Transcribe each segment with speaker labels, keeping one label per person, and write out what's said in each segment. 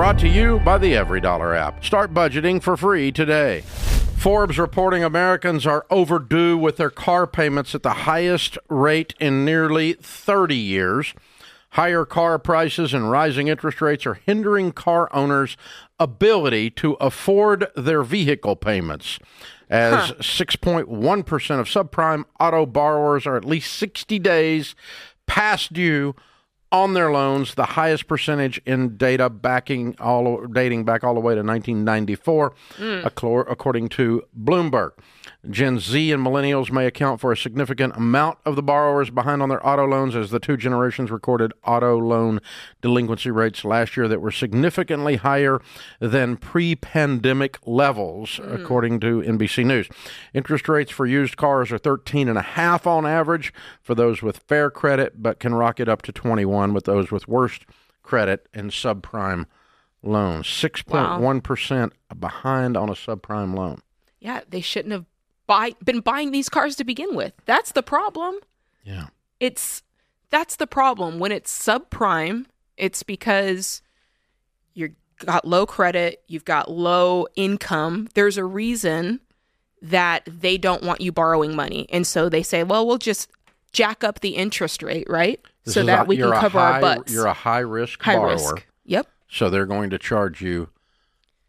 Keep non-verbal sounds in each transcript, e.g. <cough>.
Speaker 1: brought to you by the EveryDollar app. Start budgeting for free today. Forbes reporting Americans are overdue with their car payments at the highest rate in nearly 30 years. Higher car prices and rising interest rates are hindering car owners' ability to afford their vehicle payments. As 6.1% of subprime auto borrowers are at least 60 days past due on their loans, the highest percentage in data backing all dating back all the way to 1994, hmm. accor- according to Bloomberg. Gen Z and millennials may account for a significant amount of the borrowers behind on their auto loans, as the two generations recorded auto loan delinquency rates last year that were significantly higher than pre-pandemic levels, hmm. according to NBC News. Interest rates for used cars are 13 and a half on average for those with fair credit, but can rocket up to 21 with those with worst credit and subprime loans. 6.1% behind on a subprime loan.
Speaker 2: Yeah, they shouldn't have buy, been buying these cars to begin with. That's the problem.
Speaker 1: Yeah.
Speaker 2: It's that's the problem. When it's subprime, it's because you've got low credit, you've got low income. There's a reason that they don't want you borrowing money. And so they say, well, we'll just jack up the interest rate, right?
Speaker 1: This
Speaker 2: so that
Speaker 1: a-
Speaker 2: we can cover
Speaker 1: high,
Speaker 2: our butts.
Speaker 1: You're a high risk
Speaker 2: High
Speaker 1: borrower.
Speaker 2: risk. Yep.
Speaker 1: So they're going to charge you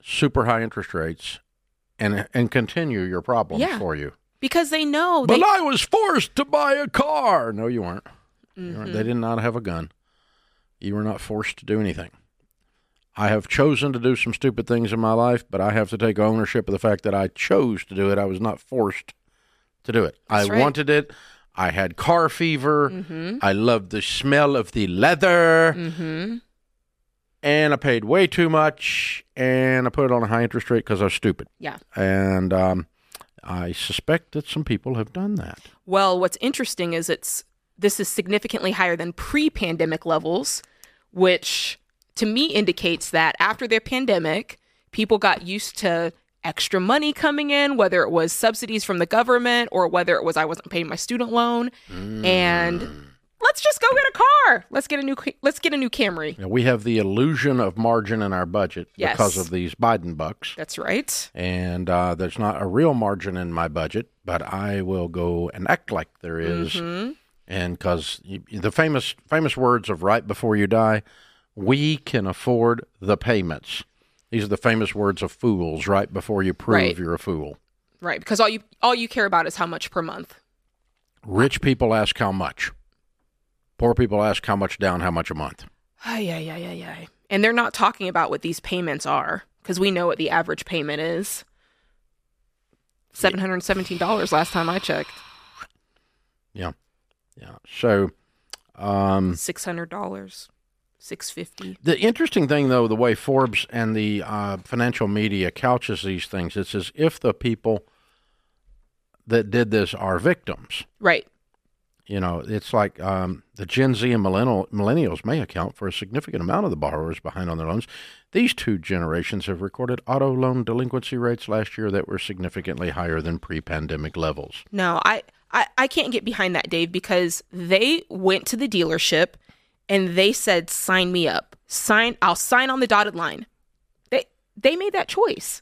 Speaker 1: super high interest rates and and continue your problems
Speaker 2: Yeah.
Speaker 1: for you.
Speaker 2: Because they know
Speaker 1: But
Speaker 2: they
Speaker 1: I was forced to buy a car. No, you weren't.
Speaker 2: Mm-hmm.
Speaker 1: weren't. They did not have a gun. You were not forced to do anything. I have chosen to do some stupid things in my life, but I have to take ownership of the fact that I chose to do it. I was not forced to do it.
Speaker 2: That's
Speaker 1: I
Speaker 2: right.
Speaker 1: wanted it. I had car fever.
Speaker 2: Mm-hmm.
Speaker 1: I loved the smell of the leather.
Speaker 2: hmm
Speaker 1: And I paid way too much, and I put it on a high interest rate because I was stupid.
Speaker 2: Yeah.
Speaker 1: And um, I suspect that some people have done that.
Speaker 2: Well, what's interesting is it's this is significantly higher than pre-pandemic levels, which to me indicates that after the pandemic, people got used to extra money coming in, whether it was subsidies from the government or whether it was I wasn't paying my student loan, and let's just go get a car. Let's get a new let's get a new Camry.
Speaker 1: Know, we have the illusion of margin in our budget
Speaker 2: Yes.
Speaker 1: because of these Biden bucks.
Speaker 2: That's right.
Speaker 1: And uh, there's not a real margin in my budget, but I will go and act like there is.
Speaker 2: Mhm.
Speaker 1: And because the famous famous words of right before you die, we can afford the payments. These are the famous words of fools right before you prove
Speaker 2: Right.
Speaker 1: you're a fool.
Speaker 2: Right, because all you all you care about is how much per month.
Speaker 1: Rich people ask how much. Poor people ask how much down, how much a month.
Speaker 2: Ay, ay, ay, ay, ay. And they're not talking about what these payments are because we know what the average payment is. $717 last time I checked.
Speaker 1: Yeah. Yeah. So um,
Speaker 2: $600. 650
Speaker 1: the interesting thing, though, the way Forbes and the uh, financial media couches these things, it's as if the people that did this are victims.
Speaker 2: Right.
Speaker 1: You know, it's like um, the Gen Z and millennial, millennials may account for a significant amount of the borrowers behind on their loans. These two generations have recorded auto loan delinquency rates last year that were significantly higher than pre-pandemic levels.
Speaker 2: No, I, I, I can't get behind that, Dave, because they went to the dealership and they said, sign me up. Sign I'll sign on the dotted line. They they made that choice.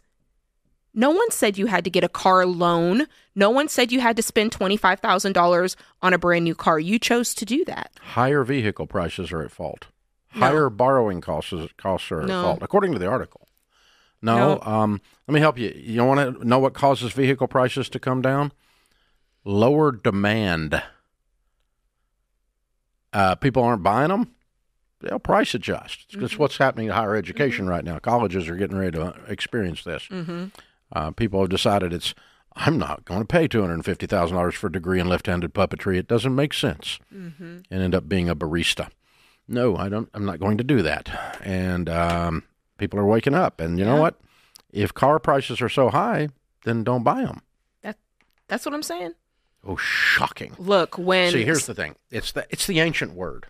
Speaker 2: No one said you had to get a car loan. No one said you had to spend $25,000 on a brand new car. You chose to do that.
Speaker 1: Higher vehicle prices are at fault.
Speaker 2: No.
Speaker 1: Higher borrowing costs costs are
Speaker 2: No.
Speaker 1: at fault, according to the article. No,
Speaker 2: No.
Speaker 1: Um, let me help you. You want to know what causes vehicle prices to come down? Lower demand. Uh, people aren't buying them. They'll price adjust. It's
Speaker 2: Mm-hmm.
Speaker 1: what's happening to higher education right now. Colleges are getting ready to uh, experience this.
Speaker 2: Mm-hmm.
Speaker 1: Uh, people have decided it's. I'm not going to pay two hundred and fifty thousand dollars for a degree in left-handed puppetry. It doesn't make sense
Speaker 2: Mm-hmm.
Speaker 1: and end up being a barista. No, I don't. I'm not going to do that. And um, people are waking up. And you know what? If car prices are so high, then don't buy them.
Speaker 2: That, That's what I'm saying.
Speaker 1: Oh, shocking!
Speaker 2: Look, when
Speaker 1: See, here's the thing. It's the it's the ancient word.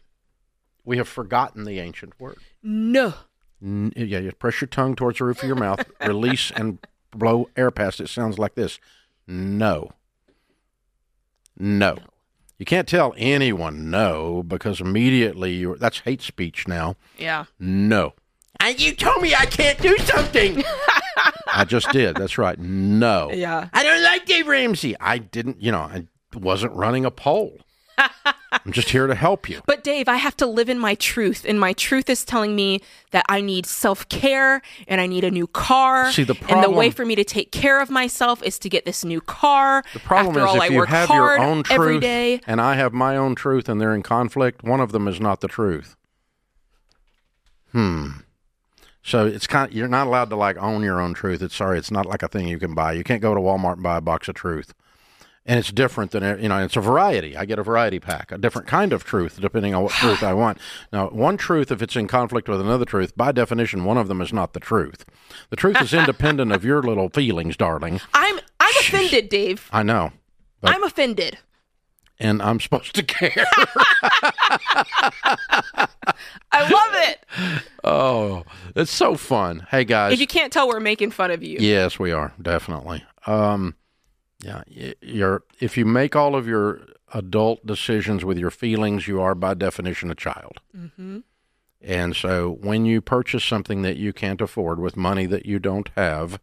Speaker 1: We have forgotten the ancient word.
Speaker 2: no.
Speaker 1: N- yeah, you press your tongue towards the roof of your mouth, <laughs> release and blow air past it. Sounds like this. No. No. You can't tell anyone no because immediately you're, that's hate speech now.
Speaker 2: Yeah.
Speaker 1: No. And you told me I can't do something. <laughs> I just did. That's right. No.
Speaker 2: Yeah.
Speaker 1: I don't like Dave Ramsey. I didn't, you know, I wasn't running a poll. I'm just here to help you.
Speaker 2: But Dave, I have to live in my truth, and my truth is telling me that I need self care and I need a new car.
Speaker 1: See, the problem,
Speaker 2: and the way for me to take care of myself is to get this new car.
Speaker 1: The problem
Speaker 2: After
Speaker 1: is
Speaker 2: all,
Speaker 1: if
Speaker 2: I
Speaker 1: you
Speaker 2: work
Speaker 1: have
Speaker 2: hard
Speaker 1: your own truth
Speaker 2: day.
Speaker 1: and I have my own truth and they're in conflict, one of them is not the truth. Hmm. So it's kind you're not allowed to like own your own truth. It's sorry, it's not like a thing you can buy. You can't go to Walmart and buy a box of truth. And it's different than you know, it's a variety. I get a variety pack, a different kind of truth depending on what <sighs> truth I want. Now, one truth if it's in conflict with another truth, by definition one of them is not the truth. The truth is independent of your little feelings, darling. <laughs>
Speaker 2: I'm I'm offended, Dave.
Speaker 1: I know.
Speaker 2: I'm offended.
Speaker 1: And I'm supposed to care. <laughs>
Speaker 2: I love it.
Speaker 1: Oh, it's so fun. Hey guys.
Speaker 2: If you can't tell, we're making fun of you.
Speaker 1: yes, we are definitely. Um, yeah, y- you're if you make all of your adult decisions with your feelings, you are by definition a child.
Speaker 2: hmm
Speaker 1: And so when you purchase something that you can't afford with money that you don't have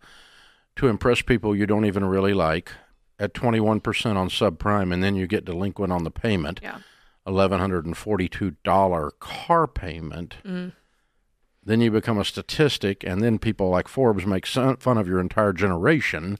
Speaker 1: to impress people you don't even really like at 21% on subprime and then you get delinquent on the payment,
Speaker 2: Yeah.
Speaker 1: $1142 car payment,
Speaker 2: Mm.
Speaker 1: then you become a statistic and then people like Forbes make fun of your entire generation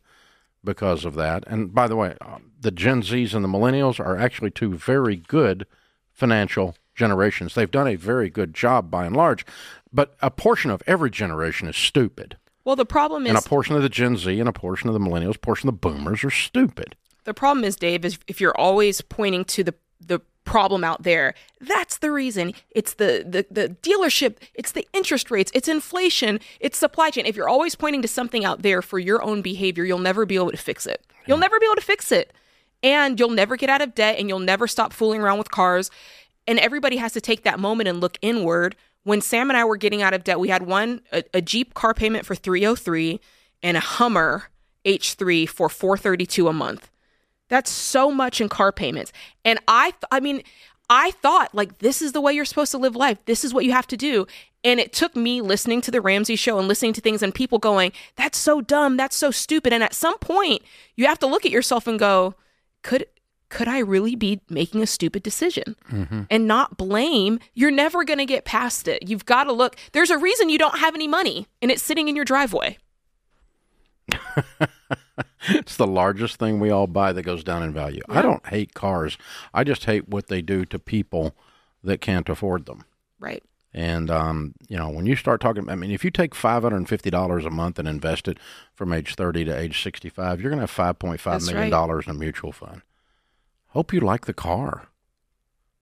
Speaker 1: because of that. And by the way, uh, the Gen Zs and the millennials are actually two very good financial generations. They've done a very good job by and large, but a portion of every generation is stupid.
Speaker 2: Well, the problem is,
Speaker 1: And a portion of the Gen Z and a portion of the millennials, portion of the boomers are stupid.
Speaker 2: the problem is, Dave, is if you're always pointing to the the problem out there, that's the reason. It's the the the dealership. It's the interest rates. It's inflation. It's supply chain. If you're always pointing to something out there for your own behavior, you'll never be able to fix it. You'll never be able to fix it, and you'll never get out of debt, and you'll never stop fooling around with cars. And everybody has to take that moment and look inward. When Sam and I were getting out of debt, we had one a, a Jeep car payment for 303 and a Hummer H3 for 432 a month. That's so much in car payments. And I I mean, I thought like this is the way you're supposed to live life. This is what you have to do. And it took me listening to the Ramsey show and listening to things and people going, "That's so dumb. That's so stupid." And at some point, you have to look at yourself and go, "Could could I really be making a stupid decision?" And not blame. You're never going to get past it. You've got to look. There's a reason you don't have any money and it's sitting in your driveway. <laughs>
Speaker 1: It's the largest thing we all buy that goes down in value. I don't hate cars. I just hate what they do to people that can't afford them.
Speaker 2: Right.
Speaker 1: And um, you know, when you start talking, I mean, if you take five hundred and fifty dollars a month and invest it from age thirty to age sixty-five, you're going to have five point five million
Speaker 2: right.
Speaker 1: dollars in a mutual fund. Hope you like the car.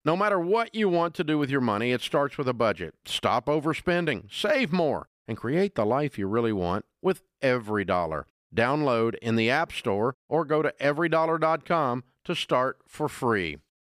Speaker 1: No matter what you want to do with your money, it starts with a budget. Stop overspending, save more, and create the life you really want with every dollar. Download in the App Store or go to everydollar.com to start for free.